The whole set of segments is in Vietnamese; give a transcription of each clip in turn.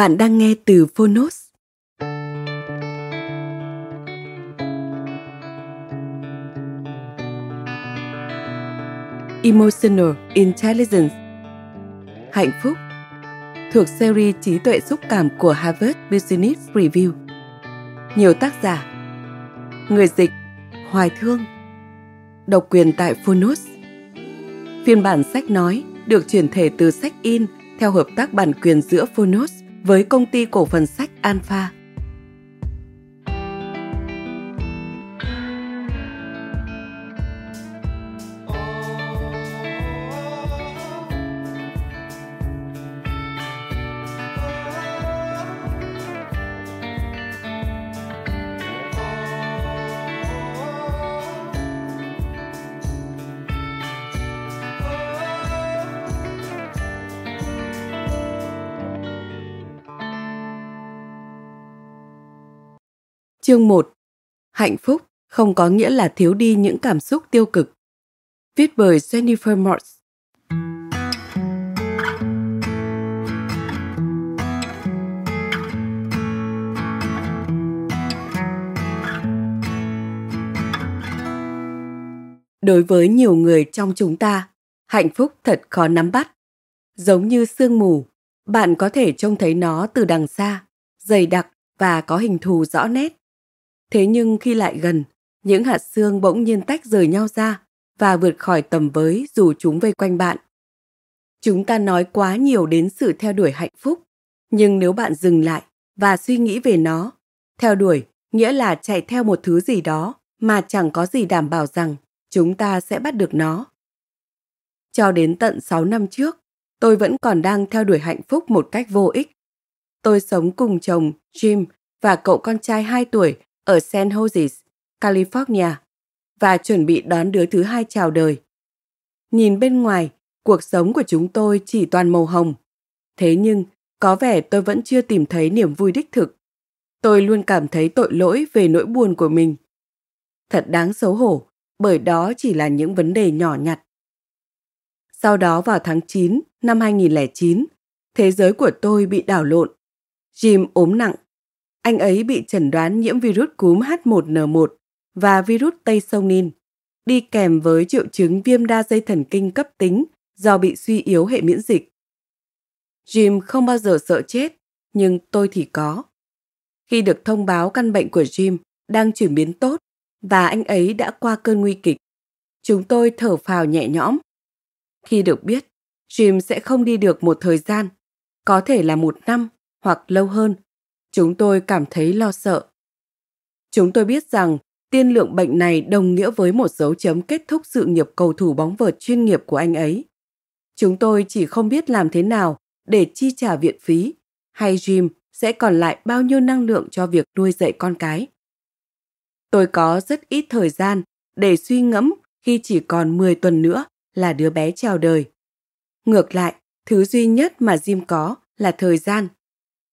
Bạn đang nghe từ Phonos. Emotional Intelligence. Hạnh phúc. Thuộc series trí tuệ xúc cảm của Harvard Business Review. Nhiều tác giả. Người dịch. Hoài Thương. Độc quyền tại Phonos. Phiên bản sách nói được chuyển thể từ sách in theo hợp tác bản quyền giữa Phonos với công ty cổ phần sách Alpha. Chương 1 Hạnh phúc không có nghĩa là thiếu đi những cảm xúc tiêu cực. Viết bởi Jennifer Morse Đối với nhiều người trong chúng ta, hạnh phúc thật khó nắm bắt. Giống như sương mù, bạn có thể trông thấy nó từ đằng xa, dày đặc và có hình thù rõ nét. Thế nhưng khi lại gần, những hạt xương bỗng nhiên tách rời nhau ra và vượt khỏi tầm với dù chúng vây quanh bạn. Chúng ta nói quá nhiều đến sự theo đuổi hạnh phúc, nhưng nếu bạn dừng lại và suy nghĩ về nó, theo đuổi nghĩa là chạy theo một thứ gì đó mà chẳng có gì đảm bảo rằng chúng ta sẽ bắt được nó. Cho đến tận 6 năm trước, tôi vẫn còn đang theo đuổi hạnh phúc một cách vô ích. Tôi sống cùng chồng Jim và cậu con trai 2 tuổi ở San Jose, California và chuẩn bị đón đứa thứ hai chào đời. Nhìn bên ngoài, cuộc sống của chúng tôi chỉ toàn màu hồng. Thế nhưng, có vẻ tôi vẫn chưa tìm thấy niềm vui đích thực. Tôi luôn cảm thấy tội lỗi về nỗi buồn của mình. Thật đáng xấu hổ, bởi đó chỉ là những vấn đề nhỏ nhặt. Sau đó vào tháng 9 năm 2009, thế giới của tôi bị đảo lộn. Jim ốm nặng anh ấy bị chẩn đoán nhiễm virus cúm H1N1 và virus Tây Sông Ninh, đi kèm với triệu chứng viêm đa dây thần kinh cấp tính do bị suy yếu hệ miễn dịch. Jim không bao giờ sợ chết, nhưng tôi thì có. Khi được thông báo căn bệnh của Jim đang chuyển biến tốt và anh ấy đã qua cơn nguy kịch, chúng tôi thở phào nhẹ nhõm. Khi được biết, Jim sẽ không đi được một thời gian, có thể là một năm hoặc lâu hơn Chúng tôi cảm thấy lo sợ. Chúng tôi biết rằng tiên lượng bệnh này đồng nghĩa với một dấu chấm kết thúc sự nghiệp cầu thủ bóng vợt chuyên nghiệp của anh ấy. Chúng tôi chỉ không biết làm thế nào để chi trả viện phí, hay Jim sẽ còn lại bao nhiêu năng lượng cho việc nuôi dạy con cái. Tôi có rất ít thời gian để suy ngẫm khi chỉ còn 10 tuần nữa là đứa bé chào đời. Ngược lại, thứ duy nhất mà Jim có là thời gian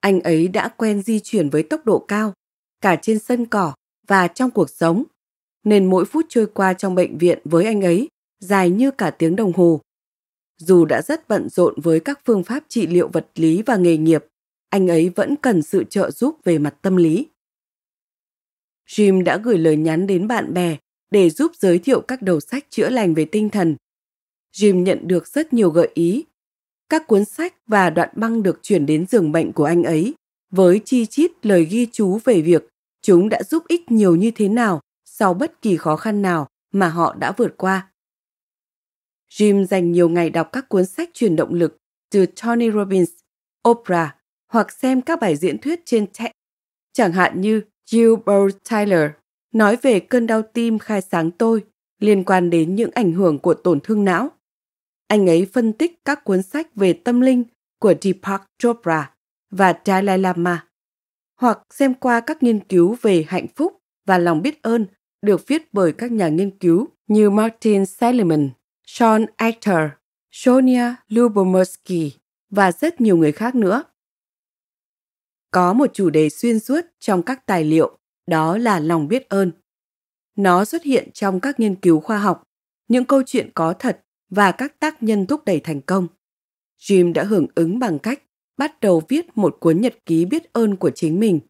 anh ấy đã quen di chuyển với tốc độ cao, cả trên sân cỏ và trong cuộc sống, nên mỗi phút trôi qua trong bệnh viện với anh ấy dài như cả tiếng đồng hồ. Dù đã rất bận rộn với các phương pháp trị liệu vật lý và nghề nghiệp, anh ấy vẫn cần sự trợ giúp về mặt tâm lý. Jim đã gửi lời nhắn đến bạn bè để giúp giới thiệu các đầu sách chữa lành về tinh thần. Jim nhận được rất nhiều gợi ý. Các cuốn sách và đoạn băng được chuyển đến giường bệnh của anh ấy với chi chít lời ghi chú về việc chúng đã giúp ích nhiều như thế nào sau bất kỳ khó khăn nào mà họ đã vượt qua. Jim dành nhiều ngày đọc các cuốn sách truyền động lực từ Tony Robbins, Oprah hoặc xem các bài diễn thuyết trên TED, chẳng hạn như Gilbert Tyler nói về cơn đau tim khai sáng tôi liên quan đến những ảnh hưởng của tổn thương não. Anh ấy phân tích các cuốn sách về tâm linh của Deepak Chopra và Dalai Lama, hoặc xem qua các nghiên cứu về hạnh phúc và lòng biết ơn được viết bởi các nhà nghiên cứu như Martin Seligman, Sean Actor, Sonia Lubomirsky và rất nhiều người khác nữa. Có một chủ đề xuyên suốt trong các tài liệu, đó là lòng biết ơn. Nó xuất hiện trong các nghiên cứu khoa học, những câu chuyện có thật và các tác nhân thúc đẩy thành công. Jim đã hưởng ứng bằng cách bắt đầu viết một cuốn nhật ký biết ơn của chính mình.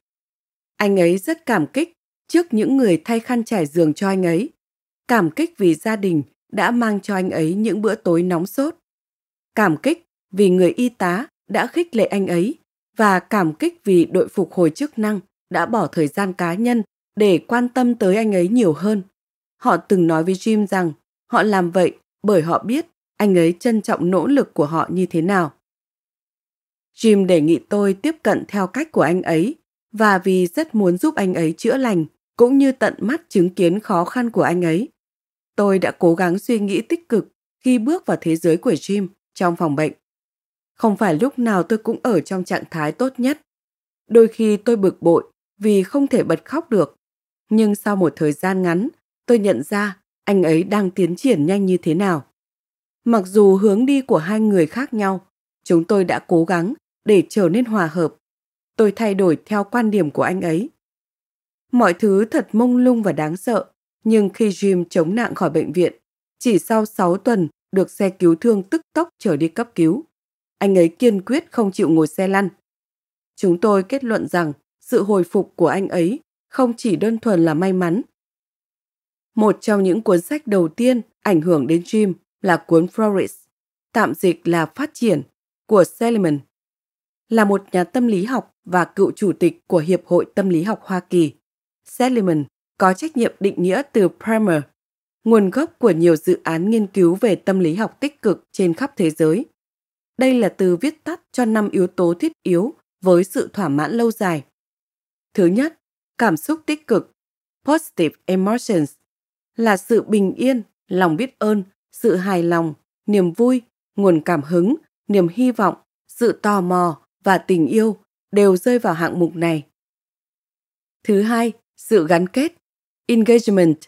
Anh ấy rất cảm kích trước những người thay khăn trải giường cho anh ấy. Cảm kích vì gia đình đã mang cho anh ấy những bữa tối nóng sốt. Cảm kích vì người y tá đã khích lệ anh ấy và cảm kích vì đội phục hồi chức năng đã bỏ thời gian cá nhân để quan tâm tới anh ấy nhiều hơn. Họ từng nói với Jim rằng họ làm vậy bởi họ biết anh ấy trân trọng nỗ lực của họ như thế nào. Jim đề nghị tôi tiếp cận theo cách của anh ấy và vì rất muốn giúp anh ấy chữa lành cũng như tận mắt chứng kiến khó khăn của anh ấy. Tôi đã cố gắng suy nghĩ tích cực khi bước vào thế giới của Jim trong phòng bệnh. Không phải lúc nào tôi cũng ở trong trạng thái tốt nhất. Đôi khi tôi bực bội vì không thể bật khóc được. Nhưng sau một thời gian ngắn, tôi nhận ra anh ấy đang tiến triển nhanh như thế nào. Mặc dù hướng đi của hai người khác nhau, chúng tôi đã cố gắng để trở nên hòa hợp. Tôi thay đổi theo quan điểm của anh ấy. Mọi thứ thật mông lung và đáng sợ, nhưng khi Jim chống nạn khỏi bệnh viện, chỉ sau 6 tuần được xe cứu thương tức tốc trở đi cấp cứu. Anh ấy kiên quyết không chịu ngồi xe lăn. Chúng tôi kết luận rằng sự hồi phục của anh ấy không chỉ đơn thuần là may mắn. Một trong những cuốn sách đầu tiên ảnh hưởng đến Jim là cuốn Flourish, tạm dịch là Phát triển, của Seligman. Là một nhà tâm lý học và cựu chủ tịch của Hiệp hội Tâm lý học Hoa Kỳ, Seligman có trách nhiệm định nghĩa từ primer, nguồn gốc của nhiều dự án nghiên cứu về tâm lý học tích cực trên khắp thế giới. Đây là từ viết tắt cho năm yếu tố thiết yếu với sự thỏa mãn lâu dài. Thứ nhất, cảm xúc tích cực, positive emotions, là sự bình yên, lòng biết ơn, sự hài lòng, niềm vui, nguồn cảm hứng, niềm hy vọng, sự tò mò và tình yêu đều rơi vào hạng mục này. Thứ hai, sự gắn kết, engagement,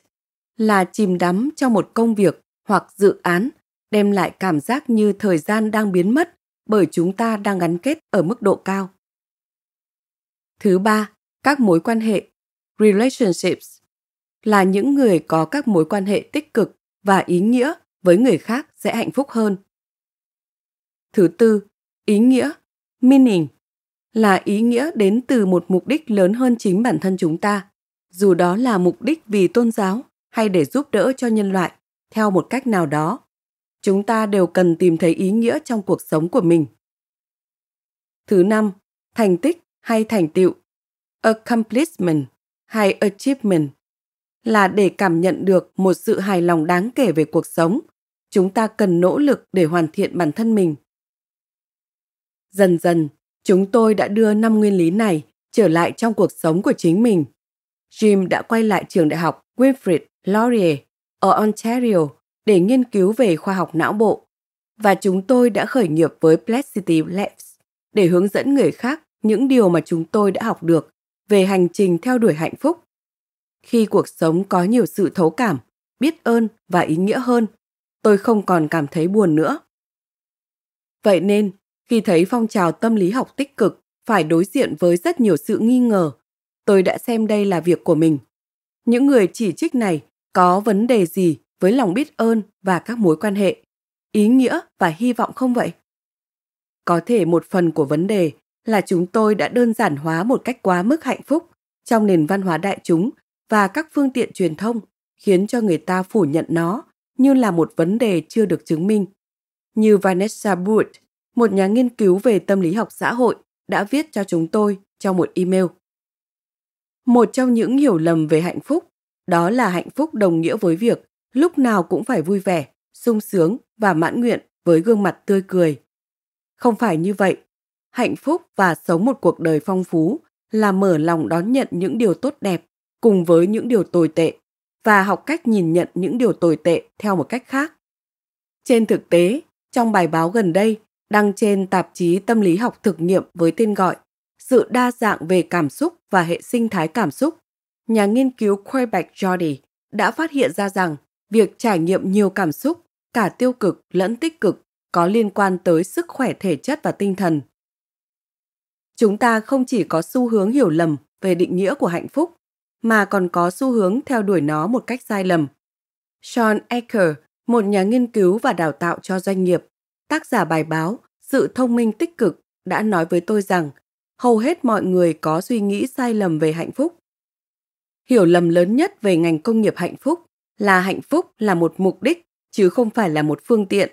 là chìm đắm trong một công việc hoặc dự án đem lại cảm giác như thời gian đang biến mất bởi chúng ta đang gắn kết ở mức độ cao. Thứ ba, các mối quan hệ, relationships, là những người có các mối quan hệ tích cực và ý nghĩa với người khác sẽ hạnh phúc hơn. Thứ tư, ý nghĩa, meaning, là ý nghĩa đến từ một mục đích lớn hơn chính bản thân chúng ta. Dù đó là mục đích vì tôn giáo hay để giúp đỡ cho nhân loại theo một cách nào đó chúng ta đều cần tìm thấy ý nghĩa trong cuộc sống của mình. Thứ năm thành tích hay thành tựu accomplishment hay achievement là để cảm nhận được một sự hài lòng đáng kể về cuộc sống. Chúng ta cần nỗ lực để hoàn thiện bản thân mình. Dần dần, chúng tôi đã đưa năm nguyên lý này trở lại trong cuộc sống của chính mình. Jim đã quay lại trường đại học Winfrid Laurier ở Ontario để nghiên cứu về khoa học não bộ, và chúng tôi đã khởi nghiệp với Plasticity Labs để hướng dẫn người khác những điều mà chúng tôi đã học được về hành trình theo đuổi hạnh phúc. Khi cuộc sống có nhiều sự thấu cảm, biết ơn và ý nghĩa hơn, tôi không còn cảm thấy buồn nữa. Vậy nên, khi thấy phong trào tâm lý học tích cực phải đối diện với rất nhiều sự nghi ngờ tôi đã xem đây là việc của mình. Những người chỉ trích này có vấn đề gì với lòng biết ơn và các mối quan hệ, ý nghĩa và hy vọng không vậy? Có thể một phần của vấn đề là chúng tôi đã đơn giản hóa một cách quá mức hạnh phúc trong nền văn hóa đại chúng và các phương tiện truyền thông khiến cho người ta phủ nhận nó như là một vấn đề chưa được chứng minh. Như Vanessa Wood, một nhà nghiên cứu về tâm lý học xã hội, đã viết cho chúng tôi trong một email. Một trong những hiểu lầm về hạnh phúc, đó là hạnh phúc đồng nghĩa với việc lúc nào cũng phải vui vẻ, sung sướng và mãn nguyện với gương mặt tươi cười. Không phải như vậy. Hạnh phúc và sống một cuộc đời phong phú là mở lòng đón nhận những điều tốt đẹp cùng với những điều tồi tệ và học cách nhìn nhận những điều tồi tệ theo một cách khác. Trên thực tế, trong bài báo gần đây đăng trên tạp chí tâm lý học thực nghiệm với tên gọi Sự đa dạng về cảm xúc và hệ sinh thái cảm xúc, nhà nghiên cứu Quebec Jordy đã phát hiện ra rằng việc trải nghiệm nhiều cảm xúc, cả tiêu cực lẫn tích cực, có liên quan tới sức khỏe thể chất và tinh thần. Chúng ta không chỉ có xu hướng hiểu lầm về định nghĩa của hạnh phúc, mà còn có xu hướng theo đuổi nó một cách sai lầm. Sean Ecker, một nhà nghiên cứu và đào tạo cho doanh nghiệp, tác giả bài báo Sự thông minh tích cực đã nói với tôi rằng hầu hết mọi người có suy nghĩ sai lầm về hạnh phúc. Hiểu lầm lớn nhất về ngành công nghiệp hạnh phúc là hạnh phúc là một mục đích chứ không phải là một phương tiện.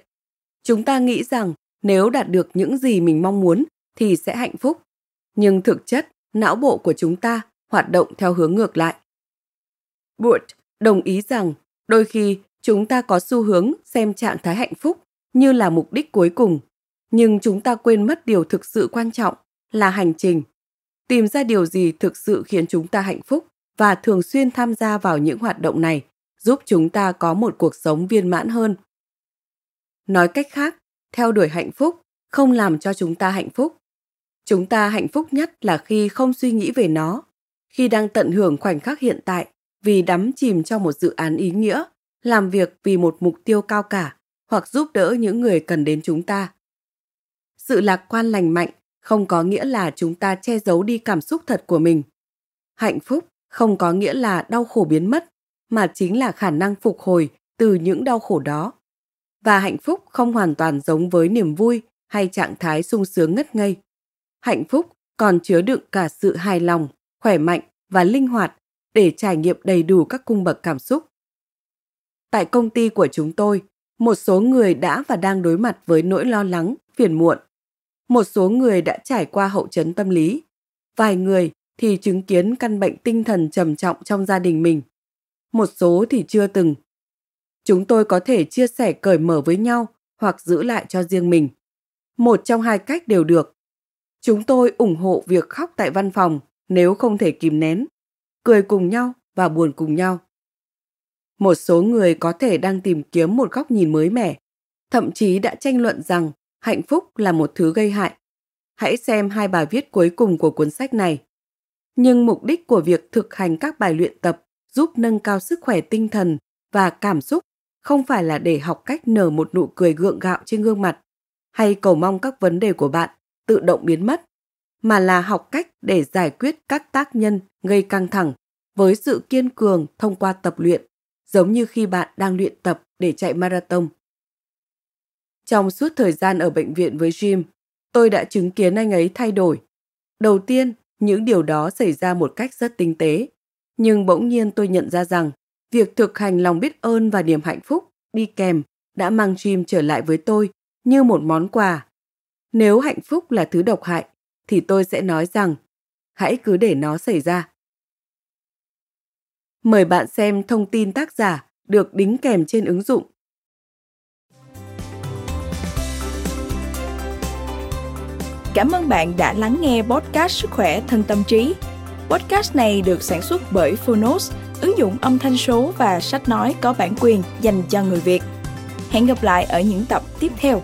Chúng ta nghĩ rằng nếu đạt được những gì mình mong muốn thì sẽ hạnh phúc. Nhưng thực chất, não bộ của chúng ta hoạt động theo hướng ngược lại. Burt đồng ý rằng đôi khi chúng ta có xu hướng xem trạng thái hạnh phúc như là mục đích cuối cùng, nhưng chúng ta quên mất điều thực sự quan trọng là hành trình. Tìm ra điều gì thực sự khiến chúng ta hạnh phúc và thường xuyên tham gia vào những hoạt động này giúp chúng ta có một cuộc sống viên mãn hơn. Nói cách khác, theo đuổi hạnh phúc không làm cho chúng ta hạnh phúc. Chúng ta hạnh phúc nhất là khi không suy nghĩ về nó, khi đang tận hưởng khoảnh khắc hiện tại vì đắm chìm trong một dự án ý nghĩa, làm việc vì một mục tiêu cao cả hoặc giúp đỡ những người cần đến chúng ta. Sự lạc quan lành mạnh không có nghĩa là chúng ta che giấu đi cảm xúc thật của mình. Hạnh phúc không có nghĩa là đau khổ biến mất, mà chính là khả năng phục hồi từ những đau khổ đó. Và hạnh phúc không hoàn toàn giống với niềm vui hay trạng thái sung sướng ngất ngây. Hạnh phúc còn chứa đựng cả sự hài lòng, khỏe mạnh và linh hoạt để trải nghiệm đầy đủ các cung bậc cảm xúc. Tại công ty của chúng tôi, một số người đã và đang đối mặt với nỗi lo lắng, phiền muộn. Một số người đã trải qua hậu chấn tâm lý. Vài người thì chứng kiến căn bệnh tinh thần trầm trọng trong gia đình mình. Một số thì chưa từng. Chúng tôi có thể chia sẻ cởi mở với nhau hoặc giữ lại cho riêng mình. Một trong hai cách đều được. Chúng tôi ủng hộ việc khóc tại văn phòng nếu không thể kìm nén, cười cùng nhau và buồn cùng nhau. Một số người có thể đang tìm kiếm một góc nhìn mới mẻ, thậm chí đã tranh luận rằng hạnh phúc là một thứ gây hại. Hãy xem hai bài viết cuối cùng của cuốn sách này. Nhưng mục đích của việc thực hành các bài luyện tập giúp nâng cao sức khỏe tinh thần và cảm xúc không phải là để học cách nở một nụ cười gượng gạo trên gương mặt hay cầu mong các vấn đề của bạn tự động biến mất, mà là học cách để giải quyết các tác nhân gây căng thẳng với sự kiên cường thông qua tập luyện giống như khi bạn đang luyện tập để chạy marathon. Trong suốt thời gian ở bệnh viện với Jim, tôi đã chứng kiến anh ấy thay đổi. Đầu tiên, những điều đó xảy ra một cách rất tinh tế. Nhưng bỗng nhiên tôi nhận ra rằng việc thực hành lòng biết ơn và niềm hạnh phúc đi kèm đã mang Jim trở lại với tôi như một món quà. Nếu hạnh phúc là thứ độc hại, thì tôi sẽ nói rằng hãy cứ để nó xảy ra. Mời bạn xem thông tin tác giả được đính kèm trên ứng dụng. Cảm ơn bạn đã lắng nghe podcast Sức khỏe thân tâm trí. Podcast này được sản xuất bởi Phonos, ứng dụng âm thanh số và sách nói có bản quyền dành cho người Việt. Hẹn gặp lại ở những tập tiếp theo.